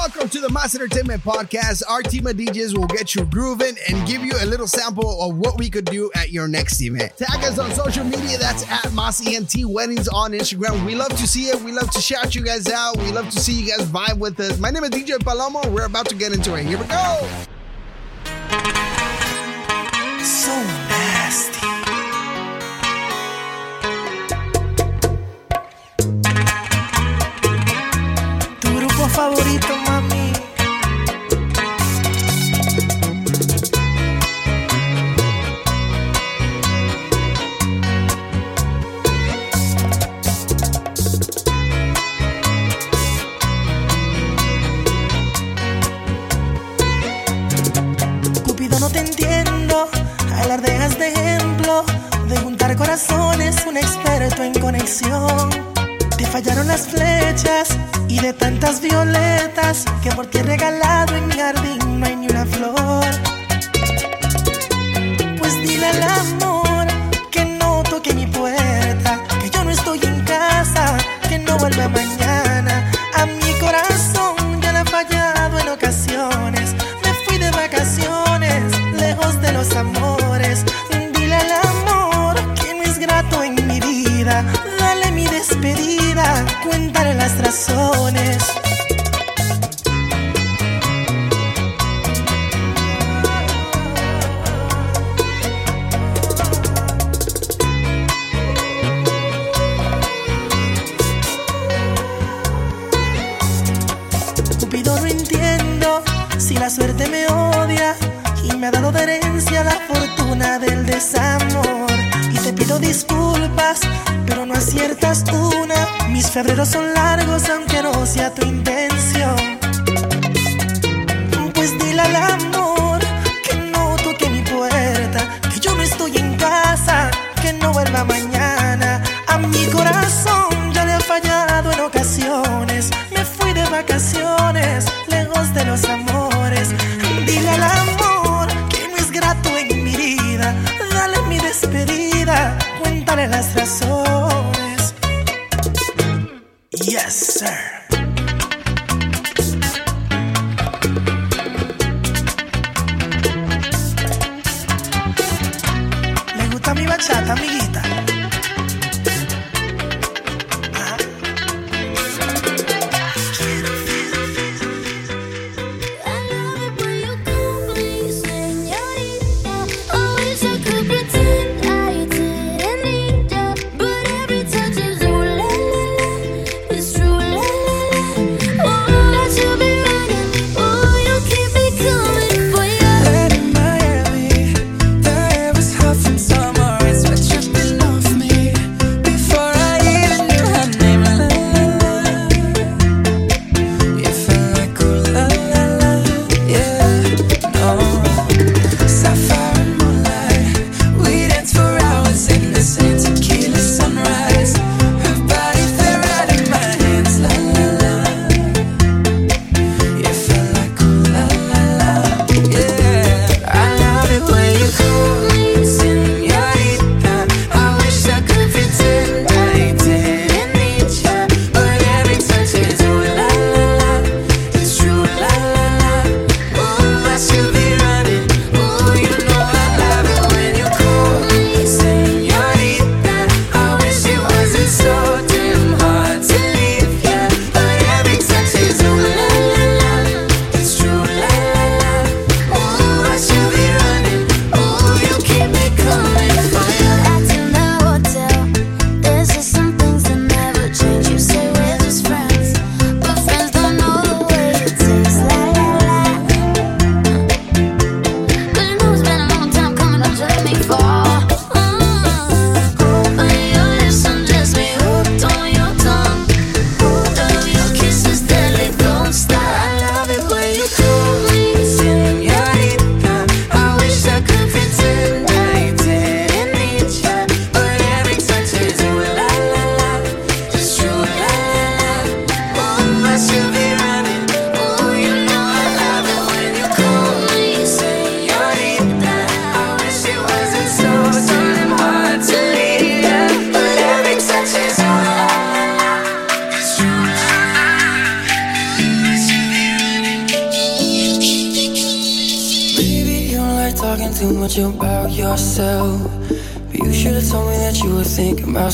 Welcome to the Mass Entertainment Podcast. Our team of DJs will get you grooving and give you a little sample of what we could do at your next event. Tag us on social media. That's at Moss ENT Weddings on Instagram. We love to see it. We love to shout you guys out. We love to see you guys vibe with us. My name is DJ Palomo. We're about to get into it. Here we go. Fallaron las flechas y de tantas violetas que por ti he regalado en mi jardín no hay ni una flor. Pues dile al amor que no toque mi puerta, que yo no estoy en casa, que no vuelva mañana. A mi corazón ya le ha fallado en ocasiones. Me fui de vacaciones, las bachata, amiguita?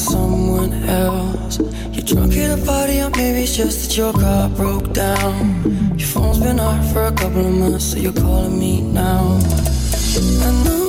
Someone else. You're drunk at a party, or maybe it's just that your car broke down. Your phone's been off for a couple of months, so you're calling me now. I know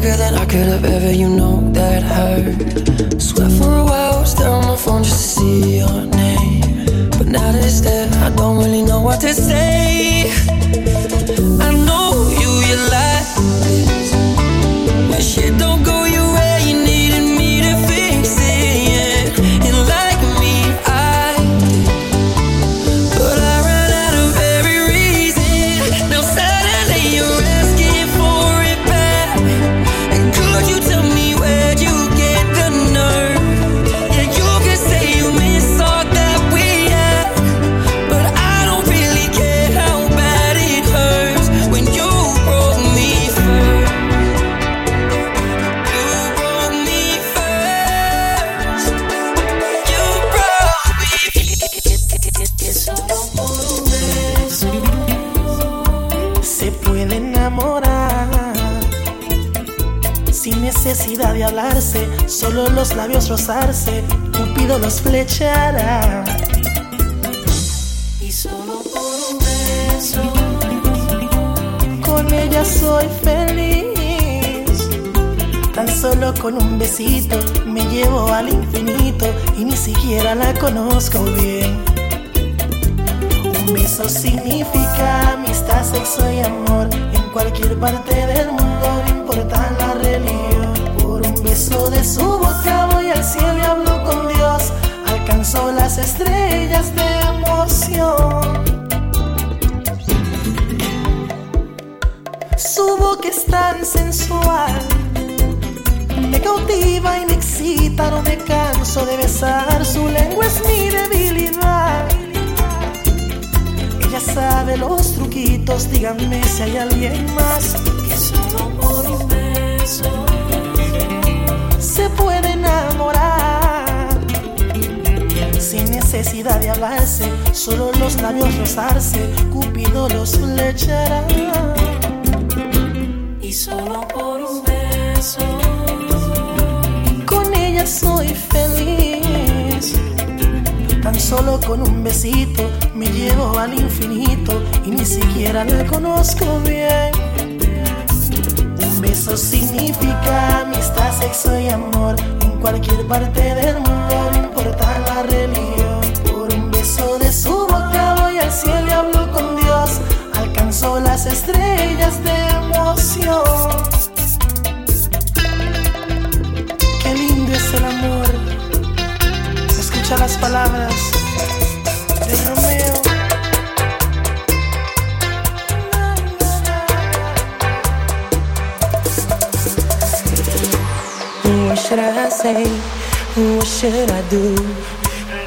quicker than I could have ever. You know that hurt. Swear for a while, stare on my phone just to see your name. But now that it's there, I don't really know what to say. Un beso significa amistad, sexo y amor. En cualquier parte del mundo, no importa la religión. Por un beso de su boca voy al cielo y hablo con Dios. Alcanzó las estrellas de emoción. Su boca es tan sensual. Me cautiva y me excita, no me canso de besar. Su lengua es mi debilidad. Ella sabe los truquitos, díganme si hay alguien más que solo por un beso se puede enamorar. Sin necesidad de hablarse, solo los labios rozarse, Cupido los flechará. Y solo por Tan solo con un besito me llevo al infinito y ni siquiera la conozco bien. Un beso significa amistad, sexo y amor en cualquier parte del mundo, no importa la religión. Por un beso de su boca voy al cielo y hablo con Dios. Alcanzó las estrellas de emoción. Escucha las palabras de Romeo. What should I say? What should I do?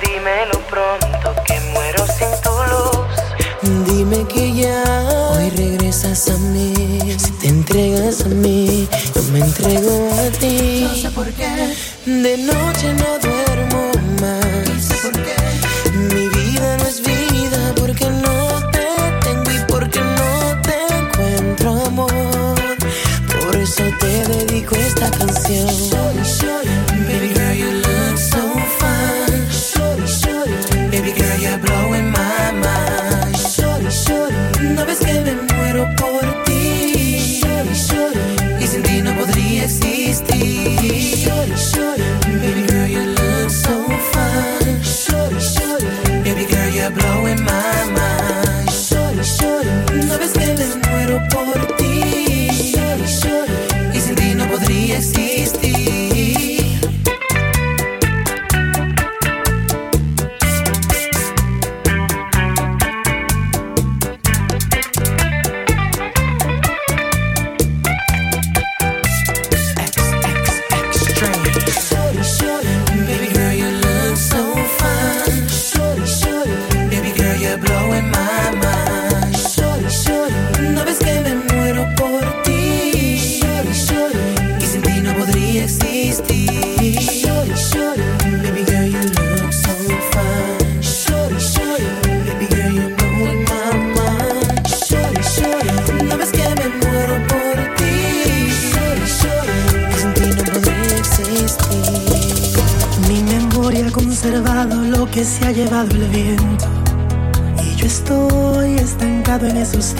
Dímelo pronto que muero sin tu luz. Dime que ya hoy regresas a mí. Si te entregas a mí, yo me entrego a ti. No sé por qué, De noche no duermo esta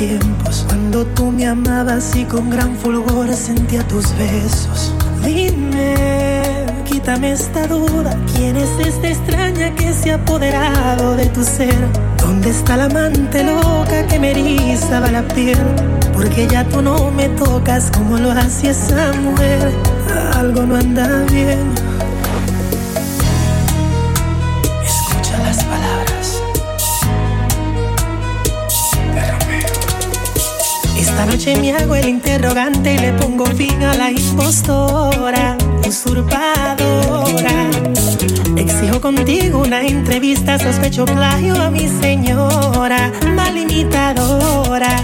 tiempos cuando tú me amabas y con gran fulgor sentía tus besos. Dime, quítame esta duda. ¿Quién es esta extraña que se ha apoderado de tu ser? ¿Dónde está la amante loca que me erizaba la piel? Porque ya tú no me tocas como lo hacía esa mujer. Algo no anda bien. Noche me hago el interrogante y le pongo fin a la impostora, usurpadora. Exijo contigo una entrevista, sospecho plagio a mi señora, mal imitadora.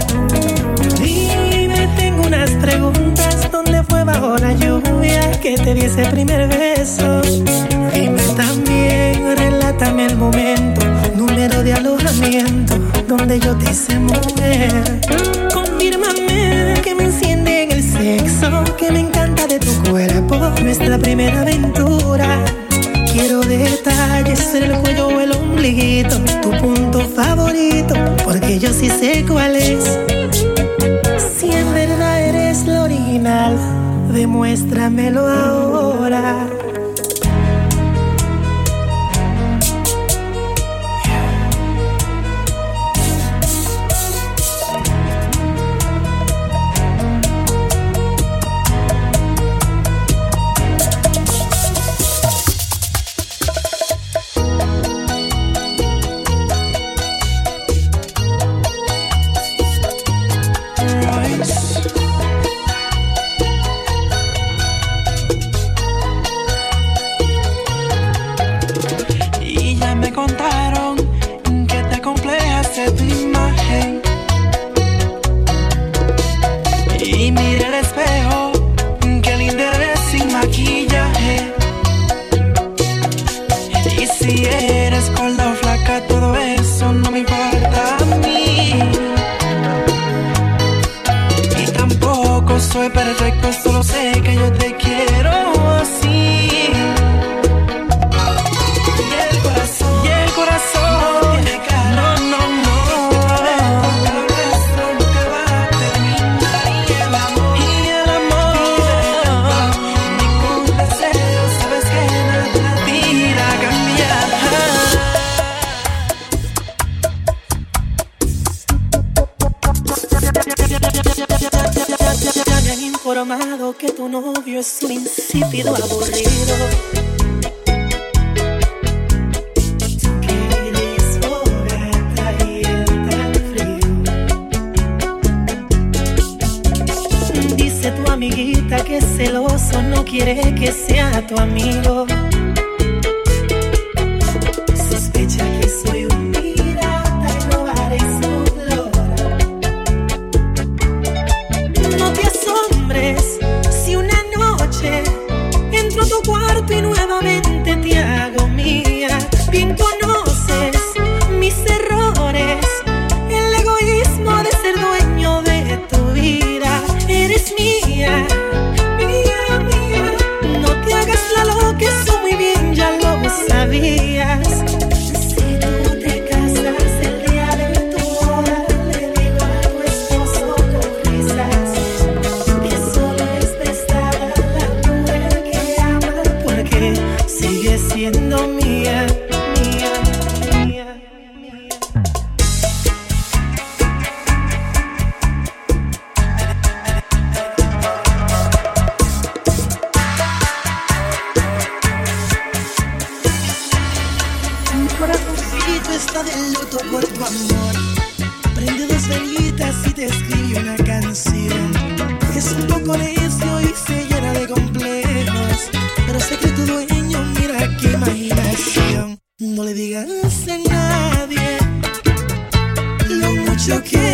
Dime, tengo unas preguntas, ¿dónde fue bajo la lluvia que te di ese primer beso? Dime también, relátame el momento, número de alojamiento, donde yo te hice mujer. Confírmame que me enciende en el sexo, que me encanta de tu cuerpo, nuestra primera aventura. Quiero detalles en el cuello o el ombliguito, tu punto favorito, porque yo sí sé cuál es. Si en verdad eres lo original, demuéstramelo ahora. Lo mucho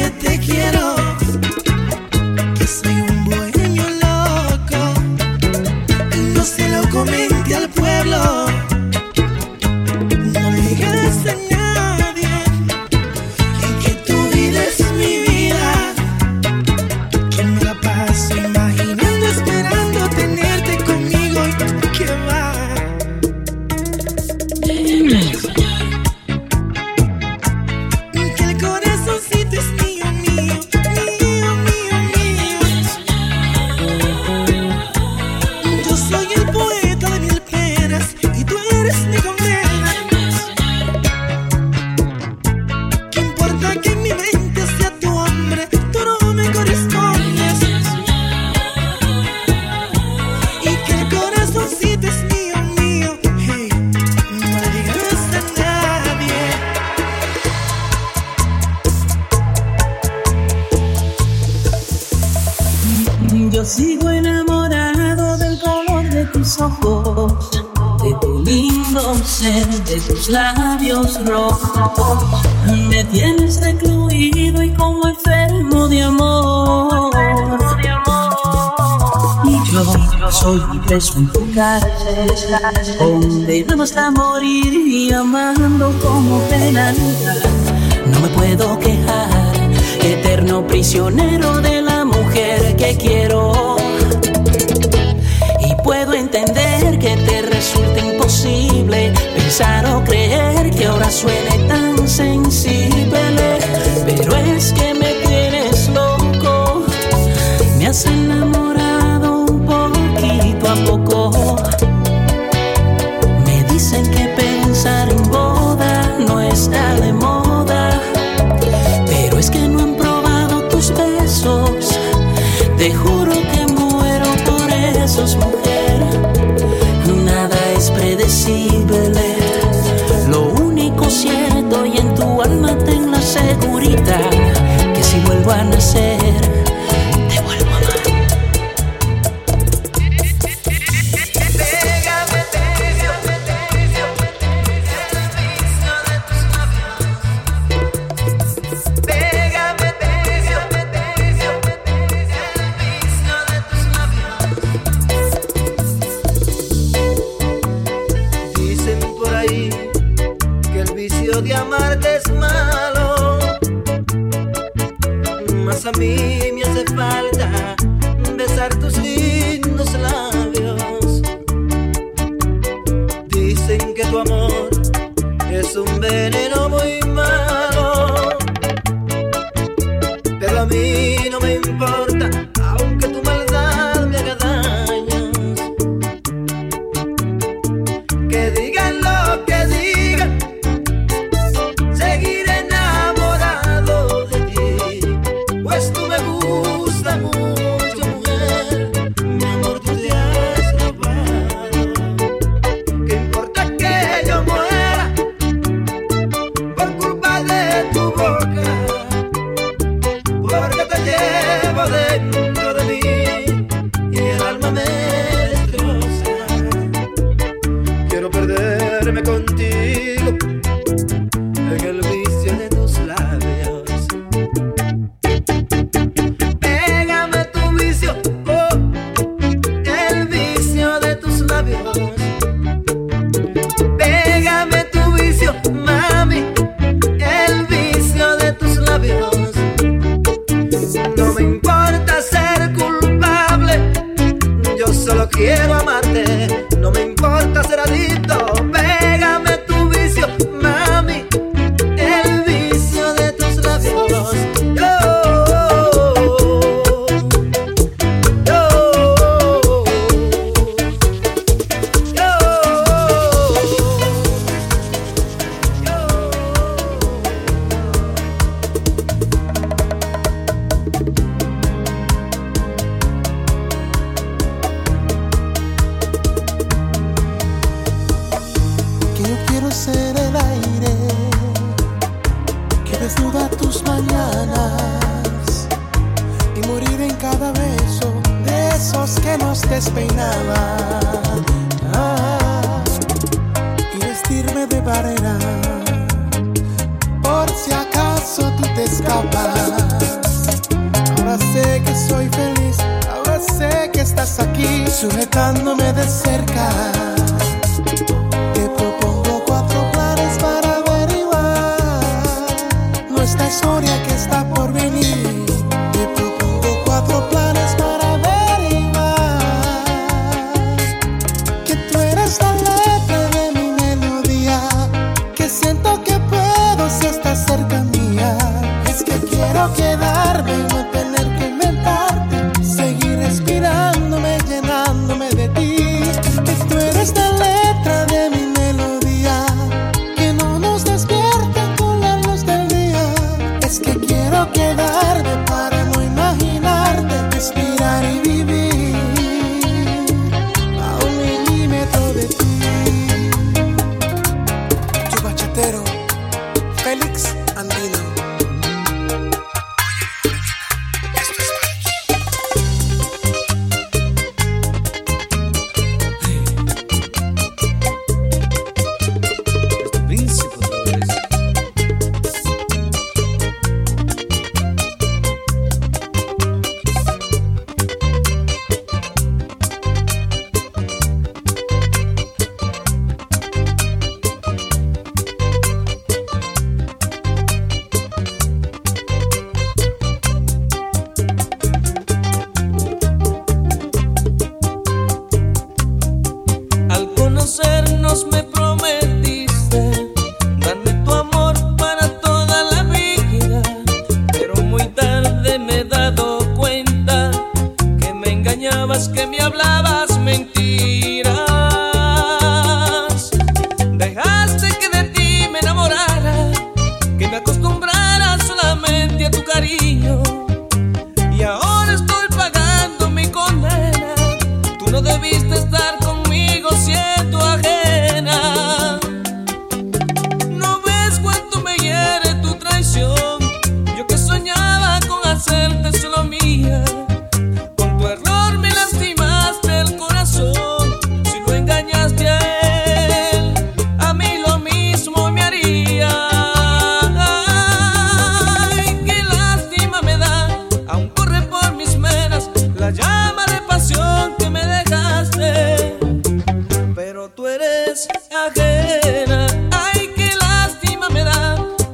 soy preso en tu cárcel, condenados a morir y amando como penalidad. No me puedo quejar, eterno prisionero de la mujer que quiero. Y puedo entender que te resulta imposible pensar o creer que ahora suene tan sensible, pero es que me tienes loco, me has enamorado tampoco. Me dicen que pensar en boda no está de moda, pero es que no han probado tus besos. Te juro que muero por esos, mujer. Nada es predecible, lo único cierto y en tu alma ten la seguridad.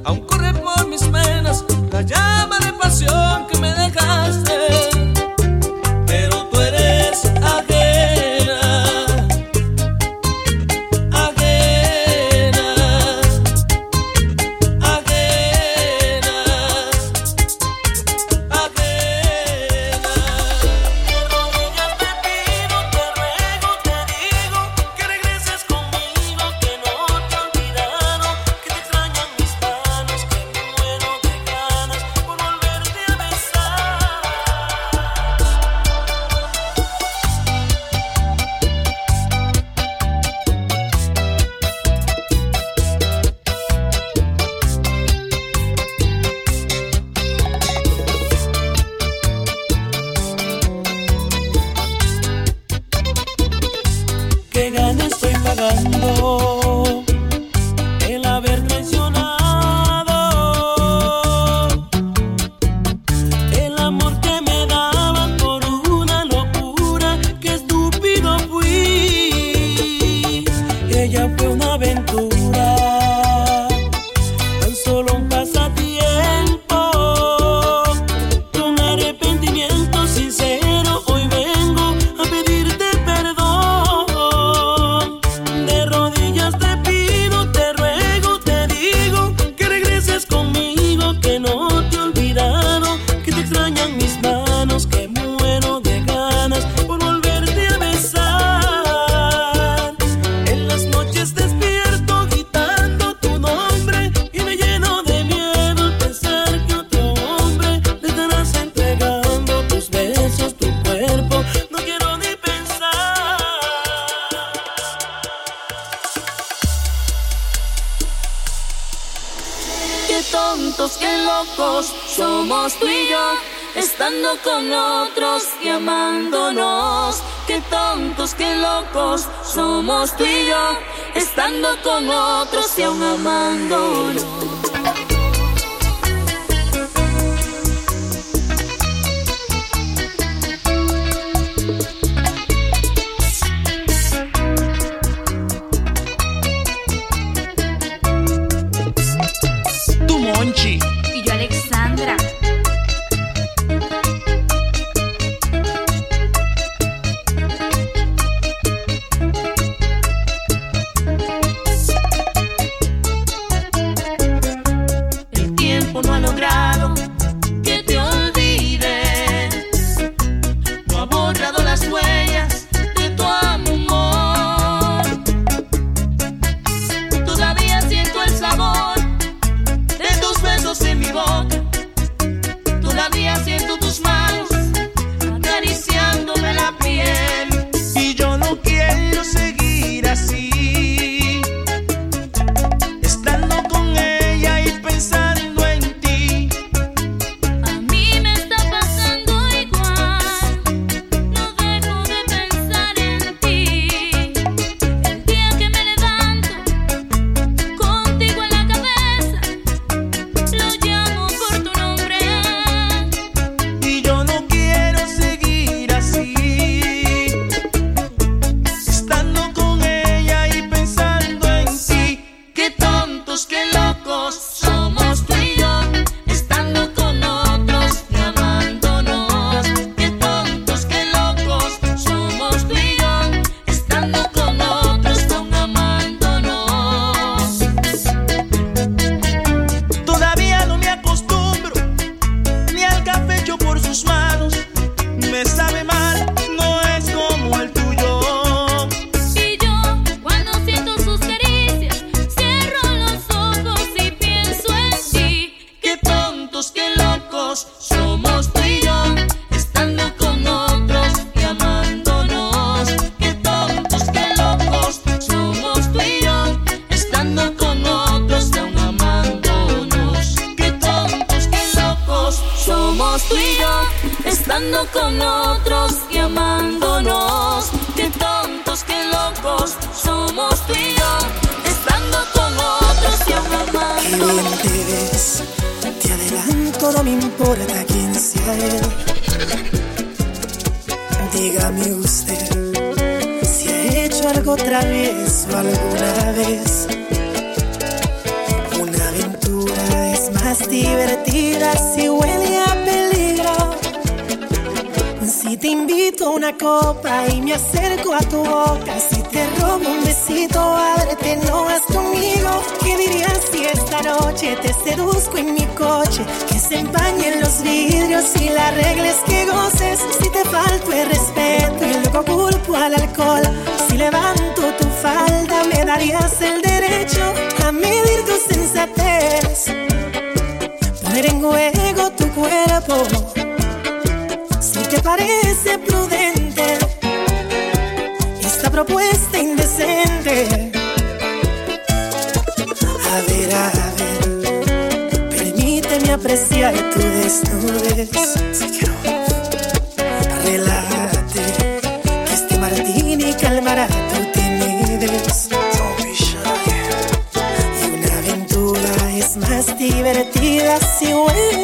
aun somos tú y yo, estando con otros y aún amándonos. un besito, ábrete, no vas conmigo. ¿Qué dirías si esta noche te seduzco en mi coche? Que se empañen los vidrios y la regla es que goces. Si te falto el respeto y luego culpo al alcohol. Si levanto tu falda, me darías el derecho a medir tu sensatez. Poner en juego tu cuerpo. Si te parece prudente esta propuesta indecente. A ver, a ver, permíteme apreciar tu desnudez. Si quiero, relájate, que este martini calmará tu timidez. Y una aventura es más divertida si huele.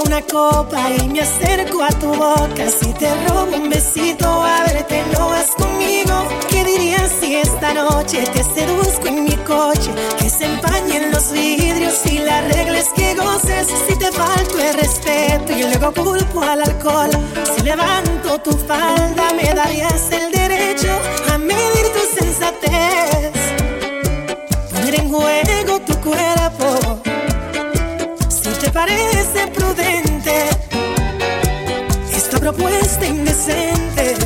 una copa y me acerco a tu boca. Si te robo un besito, a no vas conmigo. ¿Qué dirías si esta noche te seduzco en mi coche? Que se empañen los vidrios y la regla es que goces. Si te falto el respeto y luego culpo al alcohol. Si levanto tu falda, me darías el derecho propuesta indecente.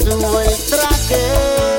es nuestra que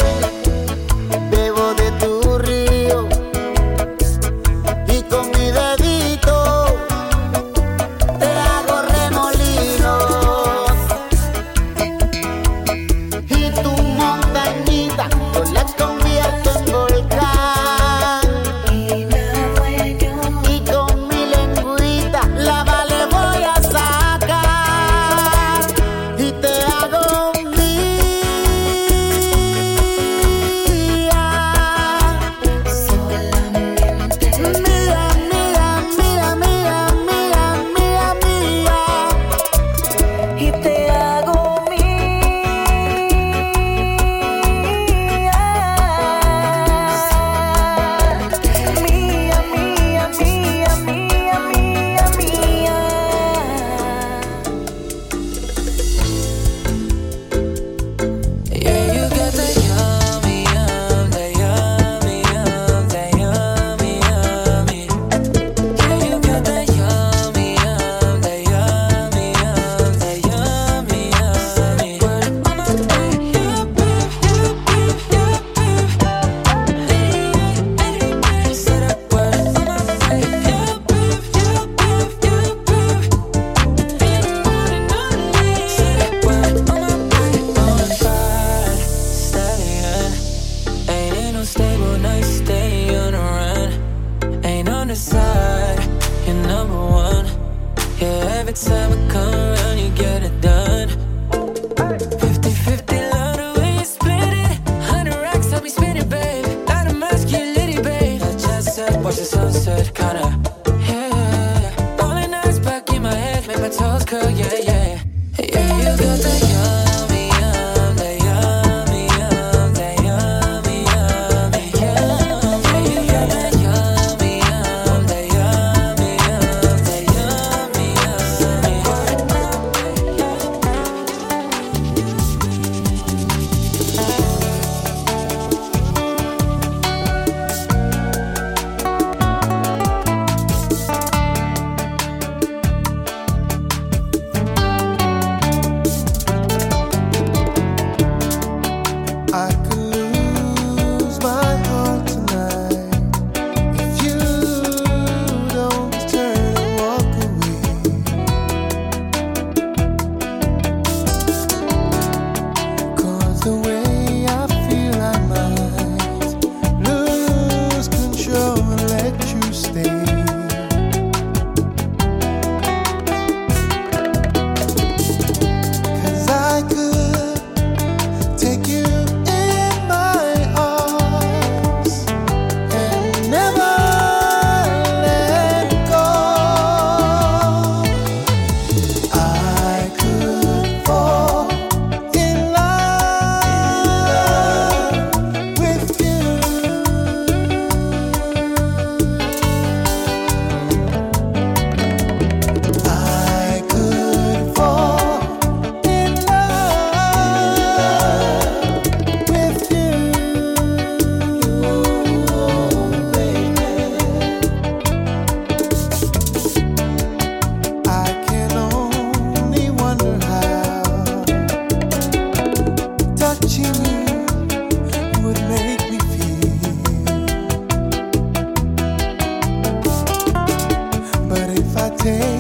sé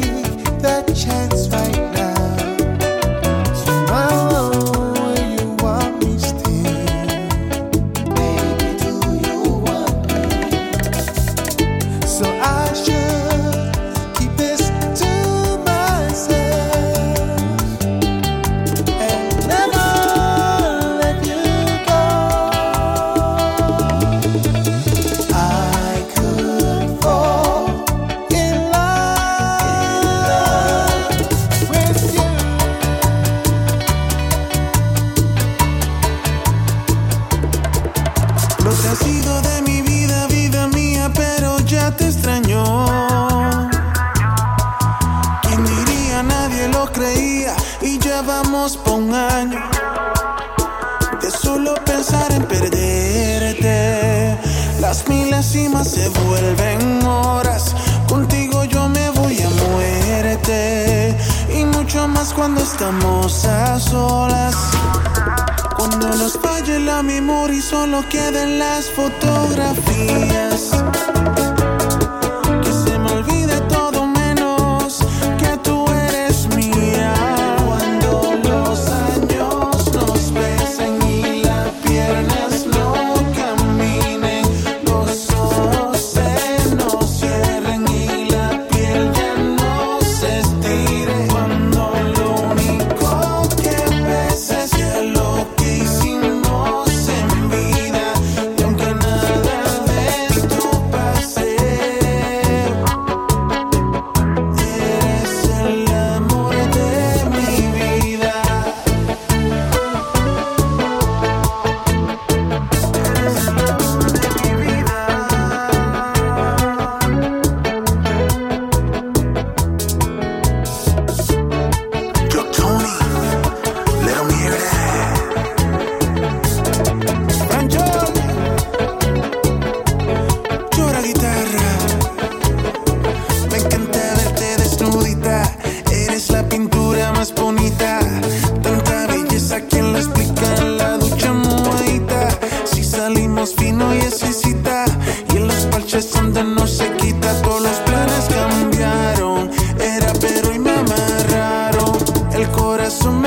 resumen.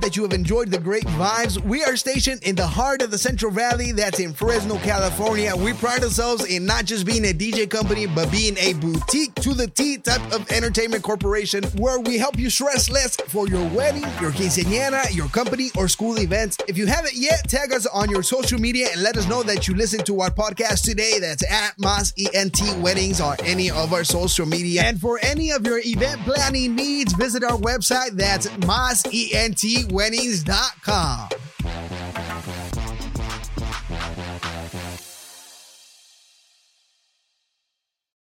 that you have enjoyed the great vibes. We are stationed in the heart of the Central Valley, that's in Fresno, California. We pride ourselves in not just being a DJ company, but being a boutique to the T type of entertainment corporation where we help you stress less for your wedding, your quinceañera, your company, or school events. If you haven't yet, tag us on your social media and let us know that you listened to our podcast today. That's at Mas ENT Weddings on any of our social media. And for any of your event planning needs, visit our website. That's Mas ENT Weddings 20s.com.